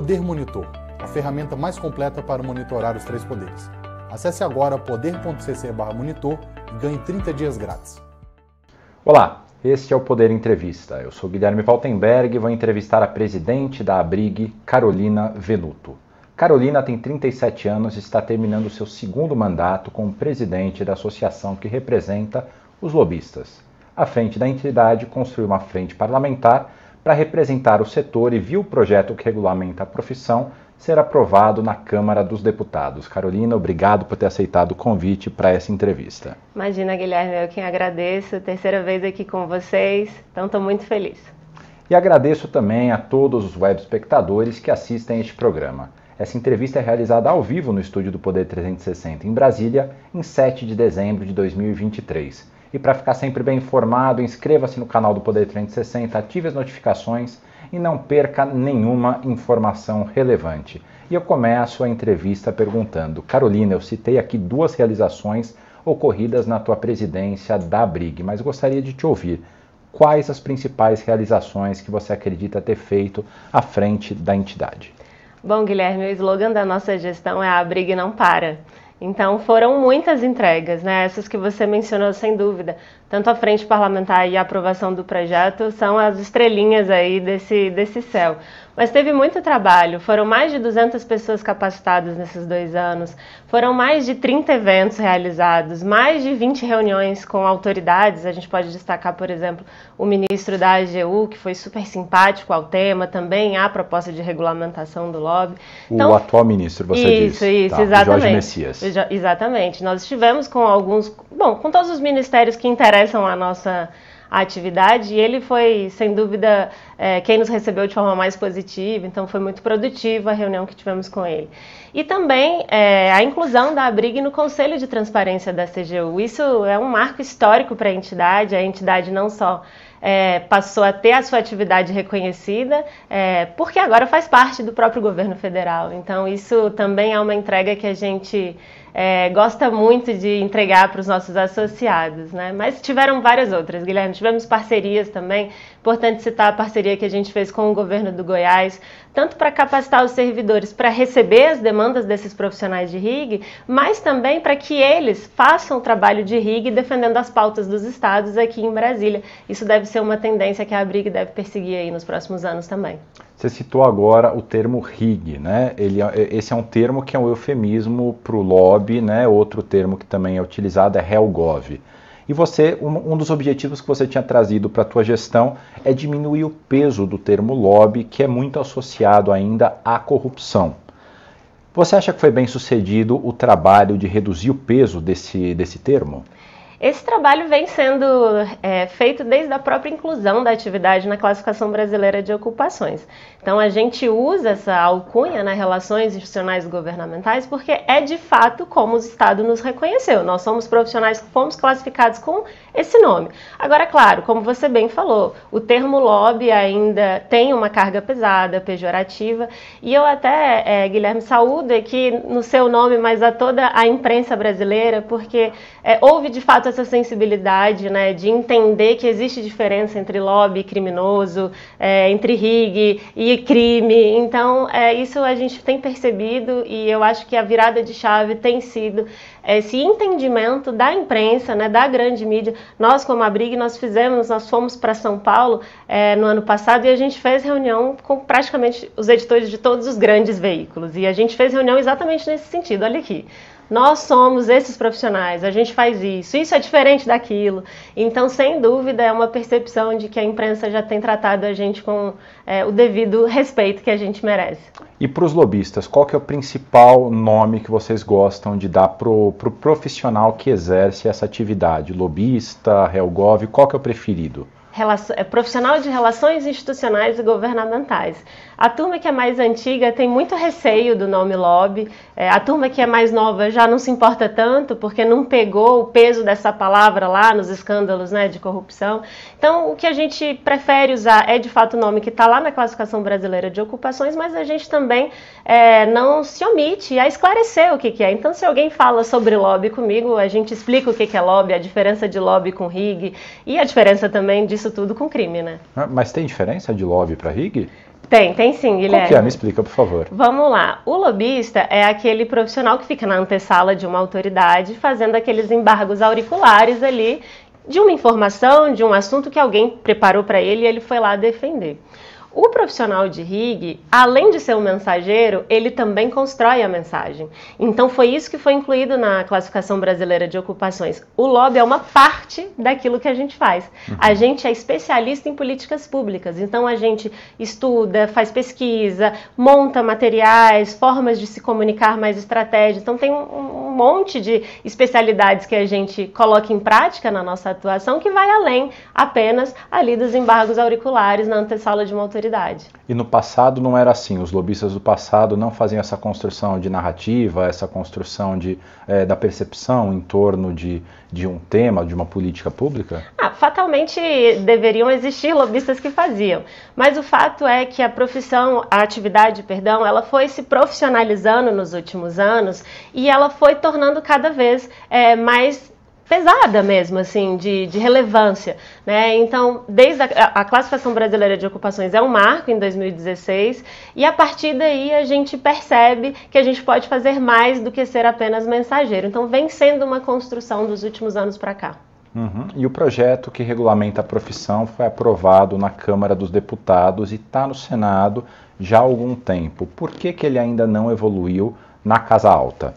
Poder Monitor, a ferramenta mais completa para monitorar os três poderes. Acesse agora poder.cc/monitor e ganhe 30 dias grátis. Olá, este é o Poder Entrevista. Eu sou Guilherme Faltenberg e vou entrevistar a presidente da Abrig, Carolina Venuto. Carolina tem 37 anos e está terminando seu segundo mandato como presidente da associação que representa os lobistas. À frente da entidade, construiu uma frente parlamentar para representar o setor e viu o projeto que regulamenta a profissão ser aprovado na Câmara dos Deputados. Carolina, obrigado por ter aceitado o convite para essa entrevista. Imagina, Guilherme, eu quem agradeço. Terceira vez aqui com vocês, então estou muito feliz. E agradeço também a todos os web espectadores que assistem este programa. Essa entrevista é realizada ao vivo no estúdio do Poder 360 em Brasília, em 7 de dezembro de 2023. E para ficar sempre bem informado, inscreva-se no canal do Poder 360, ative as notificações e não perca nenhuma informação relevante. E eu começo a entrevista perguntando: Carolina, eu citei aqui duas realizações ocorridas na tua presidência da Brig, mas gostaria de te ouvir. Quais as principais realizações que você acredita ter feito à frente da entidade? Bom, Guilherme, o slogan da nossa gestão é a Brig não para. Então foram muitas entregas, né? Essas que você mencionou sem dúvida tanto a frente parlamentar e a aprovação do projeto são as estrelinhas aí desse, desse céu. Mas teve muito trabalho, foram mais de 200 pessoas capacitadas nesses dois anos, foram mais de 30 eventos realizados, mais de 20 reuniões com autoridades. A gente pode destacar, por exemplo, o ministro da AGU, que foi super simpático ao tema, também a proposta de regulamentação do lobby. Então, o atual ministro, você isso, disse. Isso, isso, tá, exatamente. Jorge Messias. Exatamente. Nós estivemos com alguns, bom, com todos os ministérios que interessam a nossa atividade e ele foi, sem dúvida, é, quem nos recebeu de forma mais positiva, então foi muito produtiva a reunião que tivemos com ele. E também é, a inclusão da Abrig no Conselho de Transparência da CGU. Isso é um marco histórico para a entidade, a entidade não só é, passou a ter a sua atividade reconhecida, é, porque agora faz parte do próprio governo federal. Então, isso também é uma entrega que a gente é, gosta muito de entregar para os nossos associados, né? Mas tiveram várias outras, Guilherme. Tivemos parcerias também. Importante citar a parceria que a gente fez com o governo do Goiás, tanto para capacitar os servidores para receber as demandas desses profissionais de RIG, mas também para que eles façam o trabalho de RIG defendendo as pautas dos estados aqui em Brasília. Isso deve ser uma tendência que a Abrig deve perseguir aí nos próximos anos também. Você citou agora o termo RIG, né? Ele, é, esse é um termo que é um eufemismo para o lobby, né? Outro termo que também é utilizado é HELGOV. E você, um, um dos objetivos que você tinha trazido para a tua gestão é diminuir o peso do termo lobby, que é muito associado ainda à corrupção. Você acha que foi bem sucedido o trabalho de reduzir o peso desse, desse termo? Esse trabalho vem sendo é, feito desde a própria inclusão da atividade na classificação brasileira de ocupações. Então, a gente usa essa alcunha nas relações institucionais governamentais porque é de fato como o Estado nos reconheceu. Nós somos profissionais que fomos classificados com esse nome. Agora, claro, como você bem falou, o termo lobby ainda tem uma carga pesada, pejorativa, e eu até, é, Guilherme, saúdo aqui no seu nome, mas a toda a imprensa brasileira, porque é, houve de fato essa sensibilidade né, de entender que existe diferença entre lobby criminoso, é, entre rig e crime. Então, é, isso a gente tem percebido e eu acho que a virada de chave tem sido esse entendimento da imprensa, né, da grande mídia. Nós, como Abrig, nós fizemos, nós fomos para São Paulo é, no ano passado e a gente fez reunião com praticamente os editores de todos os grandes veículos. E a gente fez reunião exatamente nesse sentido. Olha aqui, nós somos esses profissionais, a gente faz isso, isso é diferente daquilo. Então, sem dúvida, é uma percepção de que a imprensa já tem tratado a gente com é, o devido respeito que a gente merece. E para os lobistas, qual que é o principal nome que vocês gostam de dar para o pro profissional que exerce essa atividade? Lobista, Helgov, qual que é o preferido? É profissional de relações institucionais e governamentais. A turma que é mais antiga tem muito receio do nome lobby. É, a turma que é mais nova já não se importa tanto, porque não pegou o peso dessa palavra lá nos escândalos né, de corrupção. Então, o que a gente prefere usar é de fato o nome que está lá na classificação brasileira de ocupações, mas a gente também é, não se omite a esclarecer o que, que, é. Então, se alguém fala sobre lobby comigo, a gente explica o que, que é lobby, a diferença de lobby com RIG e a diferença também disso tudo com crime, né? Ah, mas tem diferença de lobby para RIG? Tem, tem sim, Guilherme. Qual que é? Me explica, por favor. Vamos lá. O lobista é aquele profissional que fica na antessala de uma autoridade fazendo aqueles embargos auriculares ali de uma informação, de um assunto que alguém preparou para ele e ele foi lá defender. O profissional de RIG, além de ser um mensageiro, ele também constrói a mensagem. Então foi isso que foi incluído na classificação brasileira de ocupações. O lobby é uma parte daquilo que a gente faz. Uhum. A gente é especialista em políticas públicas, então a gente estuda, faz pesquisa, monta materiais, formas de se comunicar mais estratégias. Então tem um, um monte de especialidades que a gente coloca em prática na nossa atuação que vai além apenas ali dos embargos auriculares na antessala de uma autoridade autoridade. E no passado não era assim, os lobistas do passado não faziam essa construção de narrativa, essa construção de, é, da percepção em torno de, de um tema, de uma política pública? Ah, fatalmente deveriam existir lobistas que faziam, mas o fato é que a profissão, a atividade, perdão, ela foi se profissionalizando nos últimos anos e ela foi tornando cada vez é, mais pesada mesmo, assim, de, de relevância. Né? Então, desde a, a, classificação brasileira de ocupações é um marco em 2016, e a partir daí a gente percebe que a gente pode fazer mais do que ser apenas mensageiro. Então, vem sendo uma construção dos últimos anos para cá. Uhum. E o projeto que regulamenta a profissão foi aprovado na Câmara dos Deputados e está no Senado já há algum tempo. Por que, que ele ainda não evoluiu na Casa Alta?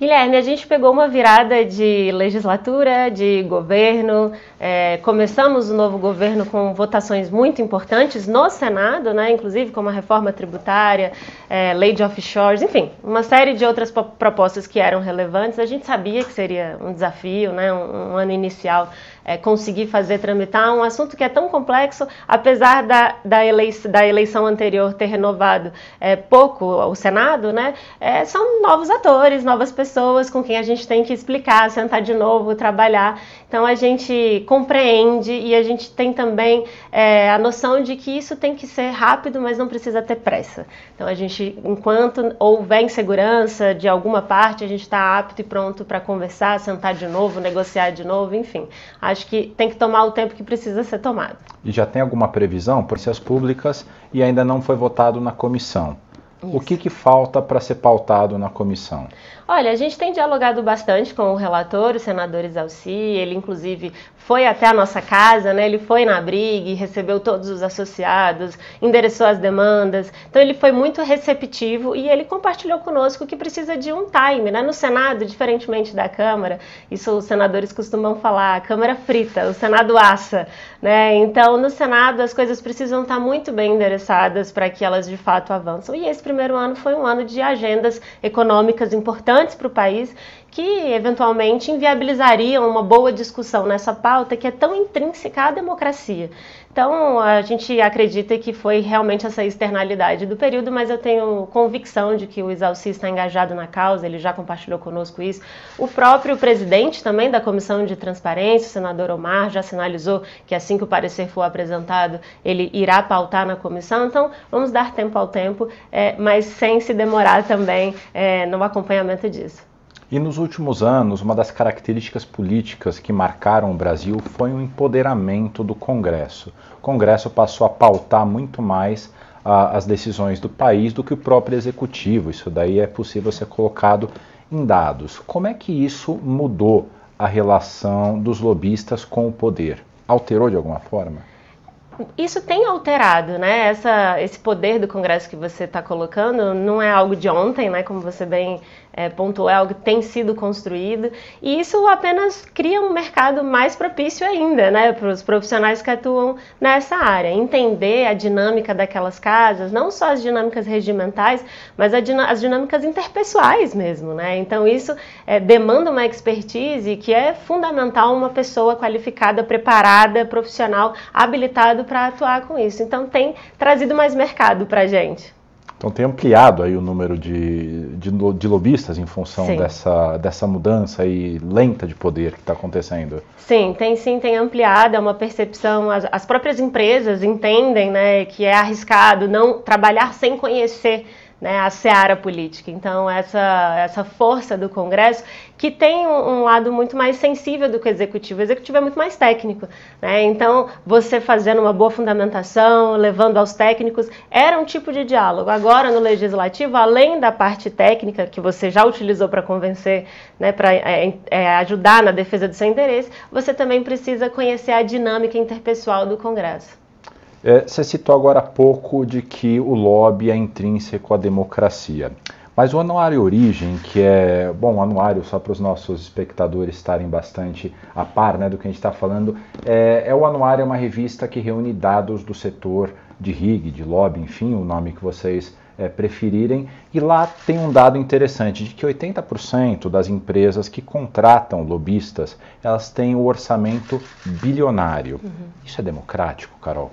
Guilherme, a gente pegou uma virada de legislatura, de governo. É, começamos o novo governo com votações muito importantes no Senado, né, inclusive como a reforma tributária, é, lei de offshores, enfim, uma série de outras propostas que eram relevantes. A gente sabia que seria um desafio, né, um, um ano inicial é, conseguir fazer tramitar um assunto que é tão complexo, apesar da, da, eleição, da eleição anterior ter renovado é, pouco o Senado, né? É, são novos atores, novas pessoas com quem a gente tem que explicar, sentar de novo, trabalhar. Então a gente compreende e a gente tem também é, a noção de que isso tem que ser rápido, mas não precisa ter pressa. Então a gente, enquanto houver insegurança de alguma parte, a gente está apto e pronto para conversar, sentar de novo, negociar de novo, enfim. A acho que tem que tomar o tempo que precisa ser tomado. E já tem alguma previsão por as públicas e ainda não foi votado na comissão? Isso. O que, que falta para ser pautado na comissão? Olha, a gente tem dialogado bastante com o relator, o senador Isalci, ele inclusive foi até a nossa casa, né? Ele foi na briga, recebeu todos os associados, endereçou as demandas. Então ele foi muito receptivo e ele compartilhou conosco que precisa de um time, né? No Senado, diferentemente da Câmara, isso os senadores costumam falar, a Câmara frita, o Senado assa, né? Então no Senado as coisas precisam estar muito bem endereçadas para que elas de fato avançam. E esse primeiro ano foi um ano de agendas econômicas importantes para o país que eventualmente inviabilizariam uma boa discussão nessa pauta que é tão intrínseca à democracia. Então, a gente acredita que foi realmente essa externalidade do período, mas eu tenho convicção de que o Isalci está engajado na causa, ele já compartilhou conosco isso. O próprio presidente também da Comissão de Transparência, o senador Omar, já sinalizou que assim que o parecer for apresentado, ele irá pautar na comissão. Então, vamos dar tempo ao tempo, é, mas sem se demorar também é, no acompanhamento disso. E nos últimos anos, uma das características políticas que marcaram o Brasil foi o empoderamento do Congresso. O Congresso passou a pautar muito mais as decisões do país do que o próprio executivo. Isso daí é possível ser colocado em dados. Como é que isso mudou a relação dos lobistas com o poder? Alterou de alguma forma? isso tem alterado, né? Essa, esse poder do Congresso que você está colocando não é algo de ontem, né? Como você bem é, é algo que tem sido construído e isso apenas cria um mercado mais propício ainda, né? Para os profissionais que atuam nessa área. Entender a dinâmica daquelas casas, não só as dinâmicas regimentais, mas as dinâmicas interpessoais mesmo, né? Então isso é, demanda uma expertise que é fundamental uma pessoa qualificada, preparada, profissional, habilitada para atuar com isso. Então tem trazido mais mercado para a gente. Então tem ampliado aí o número de, de, de lobistas em função dessa, dessa mudança aí lenta de poder que está acontecendo. Sim, tem sim, tem ampliado, é uma percepção, as, as próprias empresas entendem né, que é arriscado não trabalhar sem conhecer né, a seara política. Então, essa, essa força do Congresso, que tem um, lado muito mais sensível do que o Executivo. O Executivo é muito mais técnico. Né? Então, você fazendo uma boa fundamentação, levando aos técnicos, era um tipo de diálogo. Agora, no Legislativo, além da parte técnica, que você já utilizou para convencer, né, para é, é, ajudar na defesa do seu interesse, você também precisa conhecer a dinâmica interpessoal do Congresso. É, você citou agora há pouco de que o lobby é intrínseco à democracia. Mas o Anuário Origem, que é, bom, anuário, só para os nossos espectadores estarem bastante a par né, do que a gente está falando, é, é, o anuário, é uma revista que reúne dados do setor de RIG, de lobby, enfim, o nome que vocês é, preferirem. E lá tem um dado interessante de que 80% das empresas que contratam lobistas, elas têm o orçamento bilionário. Uhum. Isso é democrático, Carol?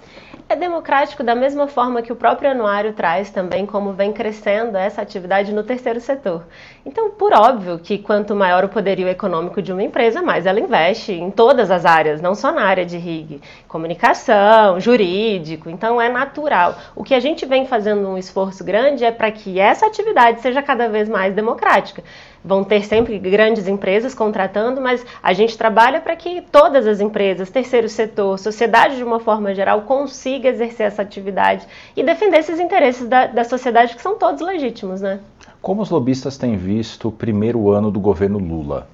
é democrático da mesma forma que o próprio anuário traz também como vem crescendo essa atividade no terceiro setor. Então, por óbvio que quanto maior o poderio econômico de uma empresa, mais ela investe em todas as áreas, não só na área de RIG, comunicação, jurídico. Então, é natural. O que a gente vem fazendo um esforço grande é para que essa atividade seja cada vez mais democrática vão ter sempre grandes empresas contratando, mas a gente trabalha para que todas as empresas, terceiro setor, sociedade de uma forma geral, consiga exercer essa atividade e defender esses interesses da, da sociedade que são todos legítimos, né? Como os lobistas têm visto o primeiro ano do governo Lula?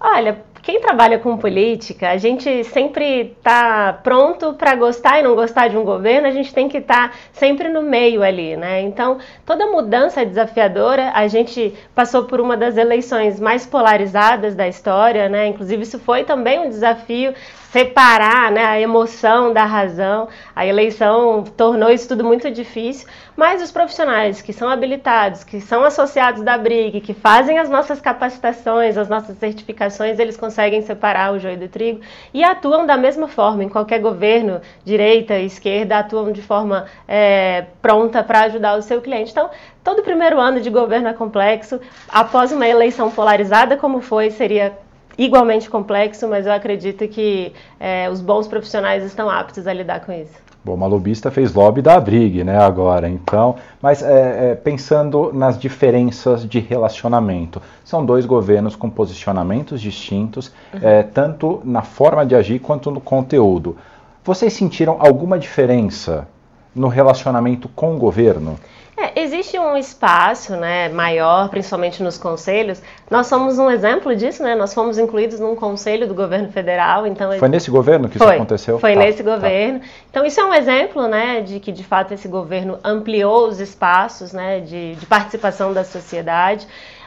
Olha, quem trabalha com política, a gente sempre está pronto para gostar e não gostar de um governo, a gente tem que estar tá sempre no meio ali, né? Então, toda mudança é desafiadora. A gente passou por uma das eleições mais polarizadas da história, né? Inclusive, isso foi também um desafio separar né, a emoção da razão. A eleição tornou isso tudo muito difícil, mas os profissionais que são habilitados, que são associados da BRIG, que fazem as nossas capacitações, as nossas certificações, eles conseguem separar o joio do trigo e atuam da mesma forma. Em qualquer governo, direita, esquerda, atuam de forma é, pronta para ajudar o seu cliente. Então, todo primeiro ano de governo é complexo. Após uma eleição polarizada como foi, seria igualmente complexo, mas eu acredito que é, os bons profissionais estão aptos a lidar com isso. Bom, uma lobista fez lobby da Brig, né, agora, então, mas é, é, pensando nas diferenças de relacionamento, são dois governos com posicionamentos distintos, uhum. É, tanto na forma de agir quanto no conteúdo. Vocês sentiram alguma diferença no relacionamento com o governo? É, existe um espaço né, maior, principalmente nos conselhos. Nós somos um exemplo disso, né? Nós fomos incluídos num conselho do governo federal. Então foi nesse governo que foi, isso aconteceu? Foi tá, nesse tá. governo. Tá. Então isso é um exemplo, né, de que de fato esse governo ampliou os espaços, né, de, de participação da sociedade.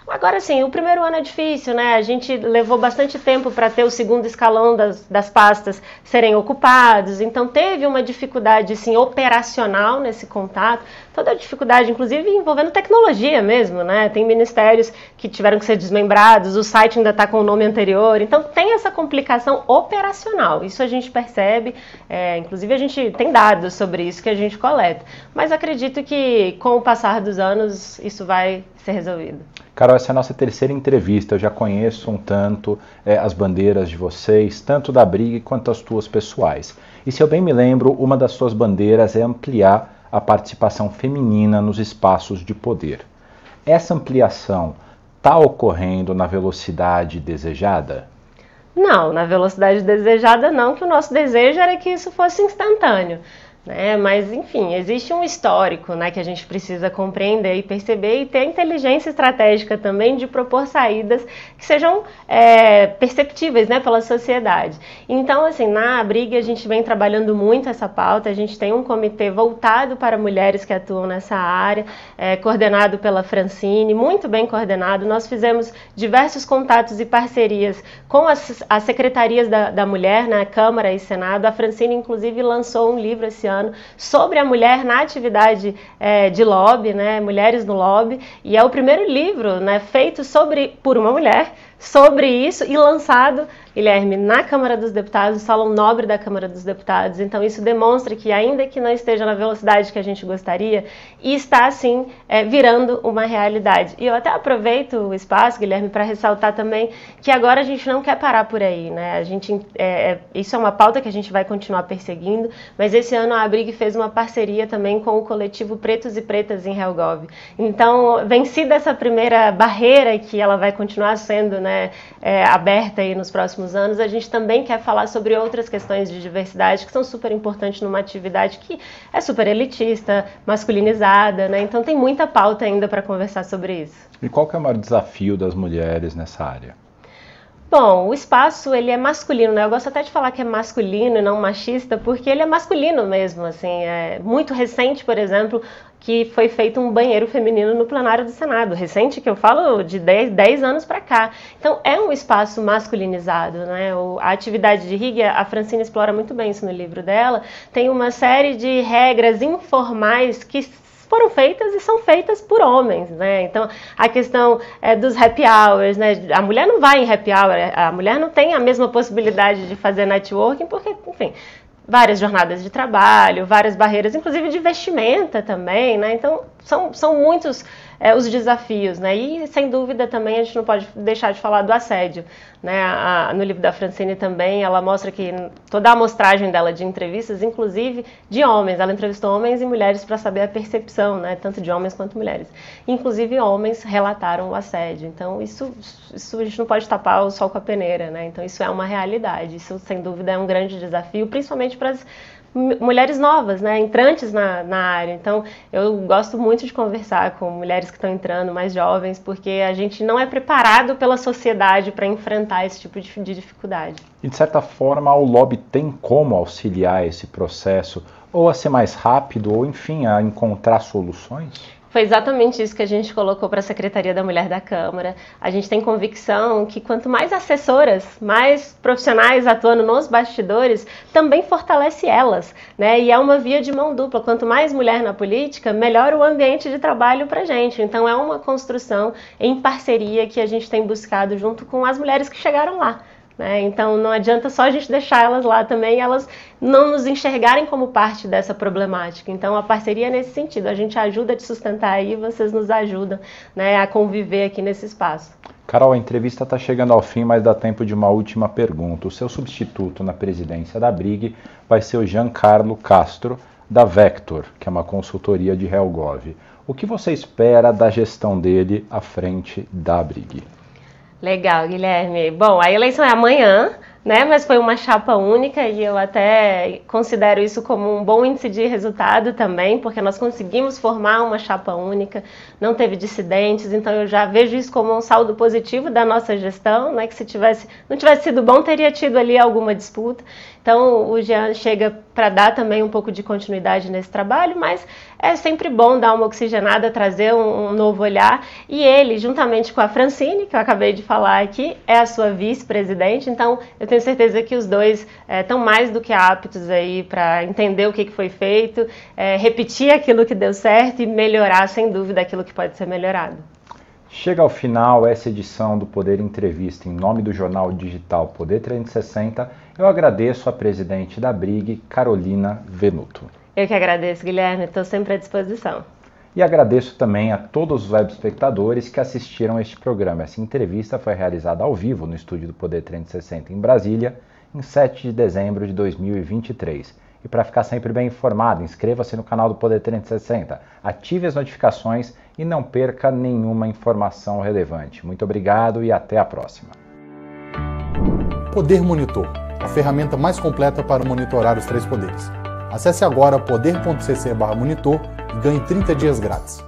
Agora sim, o primeiro ano é difícil, né? A gente levou bastante tempo para ter o segundo escalão das, das pastas serem ocupados, então teve uma dificuldade sim, operacional nesse contato, toda a dificuldade, inclusive envolvendo tecnologia mesmo, né? Tem ministérios que tiveram que ser desmembrados, o site ainda está com o nome anterior, então tem essa complicação operacional, isso a gente percebe, é, inclusive a gente tem dados sobre isso que a gente coleta, mas acredito que com o passar dos anos isso vai ser resolvido. Carol, essa é a nossa terceira entrevista. Eu já conheço um tanto é, as bandeiras de vocês, tanto da Briga quanto as tuas pessoais. E se eu bem me lembro, uma das suas bandeiras é ampliar a participação feminina nos espaços de poder. Essa ampliação está ocorrendo na velocidade desejada? Não, na velocidade desejada não, que o nosso desejo era que isso fosse instantâneo. Né? Mas, enfim, existe um histórico né, que a gente precisa compreender e perceber e ter inteligência estratégica também de propor saídas que sejam é, perceptíveis né, pela sociedade. Então, assim, na Abriga a gente vem trabalhando muito essa pauta, a gente tem um comitê voltado para mulheres que atuam nessa área, é, coordenado pela Francine, muito bem coordenado. Nós fizemos diversos contatos e parcerias com as, as secretarias da, da mulher, na né, Câmara e Senado. A Francine, inclusive, lançou um livro esse ano ano sobre a mulher na atividade é, de lobby, né, Mulheres no Lobby, e é o primeiro livro né, feito sobre por uma mulher sobre isso e lançado Guilherme, na Câmara dos Deputados, o Salão Nobre da Câmara dos Deputados. Então, isso demonstra que, ainda que não esteja na velocidade que a gente gostaria, está, sim, é, virando uma realidade. E eu até aproveito o espaço, Guilherme, para ressaltar também que agora a gente não quer parar por aí. Né? A gente, é, é, isso é uma pauta que a gente vai continuar perseguindo, mas esse ano a Abrig fez uma parceria também com o coletivo Pretos e Pretas em Helgov. Então, vencida essa primeira barreira que ela vai continuar sendo né, é, aberta aí nos próximos próximos anos, a gente também quer falar sobre outras questões de diversidade que são super importantes numa atividade que é super elitista, masculinizada, né? Então tem muita pauta ainda para conversar sobre isso. E qual que é o maior desafio das mulheres nessa área? Bom, o espaço ele é masculino, né? Eu gosto até de falar que é masculino e não machista, porque ele é masculino mesmo, assim, é muito recente, por exemplo, que foi feito um banheiro feminino no plenário do Senado. Recente que eu falo de 10, 10 anos para cá. Então é um espaço masculinizado, né? O, a atividade de rig, a Francine explora muito bem isso no livro dela, tem uma série de regras informais que foram feitas e são feitas por homens, né? Então, a questão é, dos happy hours, né? A mulher não vai em happy hour, a mulher não tem a mesma possibilidade de fazer networking, porque, enfim, várias jornadas de trabalho, várias barreiras, inclusive de vestimenta também, né? Então, são, são muitos é, os desafios, né? E sem dúvida também a gente não pode deixar de falar do assédio, né? A, no livro da Francine também ela mostra que toda a amostragem dela de entrevistas, inclusive de homens, ela entrevistou homens e mulheres para saber a percepção, né? Tanto de homens quanto mulheres. Inclusive homens relataram o assédio. Então isso, isso a gente não pode tapar o sol com a peneira, né? Então isso é uma realidade. Isso sem dúvida é um grande desafio, principalmente para as mulheres novas, né, entrantes na, na área. Então, eu gosto muito de conversar com mulheres que estão entrando, mais jovens, porque a gente não é preparado pela sociedade para enfrentar esse tipo de, de dificuldade. E, de certa forma, o lobby tem como auxiliar esse processo, ou a ser mais rápido, ou, enfim, a encontrar soluções? Foi exatamente isso que a gente colocou para a Secretaria da Mulher da Câmara. A gente tem convicção que quanto mais assessoras, mais profissionais atuando nos bastidores, também fortalece elas, né? E é uma via de mão dupla. Quanto mais mulher na política, melhor o ambiente de trabalho para a gente. Então é uma construção em parceria que a gente tem buscado junto com as mulheres que chegaram lá. Né? Então não adianta só a gente deixar elas lá também, elas não nos enxergarem como parte dessa problemática. Então a parceria é nesse sentido, a gente ajuda a te sustentar aí, vocês nos ajudam né, a conviver aqui nesse espaço. Carol, a entrevista está chegando ao fim, mas dá tempo de uma última pergunta. O seu substituto na presidência da Brig vai ser o Giancarlo Castro, da Vector, que é uma consultoria de Helgov. O que você espera da gestão dele à frente da Brig? Legal, Guilherme. Bom, a eleição é amanhã, né? Mas foi uma chapa única e eu até considero isso como um bom índice de resultado também, porque nós conseguimos formar uma chapa única, não teve dissidentes, então eu já vejo isso como um saldo positivo da nossa gestão, né? Que se tivesse, não tivesse sido bom, teria tido ali alguma disputa. Então o Jean chega para dar também um pouco de continuidade nesse trabalho, mas é sempre bom dar uma oxigenada, trazer um, um, novo olhar. E ele, juntamente com a Francine, que eu acabei de falar aqui, é a sua vice-presidente. Então eu tenho certeza que os dois estão é, mais do que aptos aí para entender o que, que foi feito, é, repetir aquilo que deu certo e melhorar, sem dúvida, aquilo que pode ser melhorado. Chega ao final essa edição do Poder Entrevista em nome do jornal digital Poder 360. Eu agradeço a presidente da Brig, Carolina Venuto. Eu que agradeço, Guilherme, estou sempre à disposição. E agradeço também a todos os web espectadores que assistiram a este programa. Essa entrevista foi realizada ao vivo no estúdio do Poder 360 em Brasília, em 7 de dezembro de 2023. E para ficar sempre bem informado, inscreva-se no canal do Poder 360, ative as notificações e não perca nenhuma informação relevante. Muito obrigado e até a próxima. Poder Monitor, a ferramenta mais completa para monitorar os três poderes. Acesse agora poder.cc/monitor e ganhe 30 dias grátis.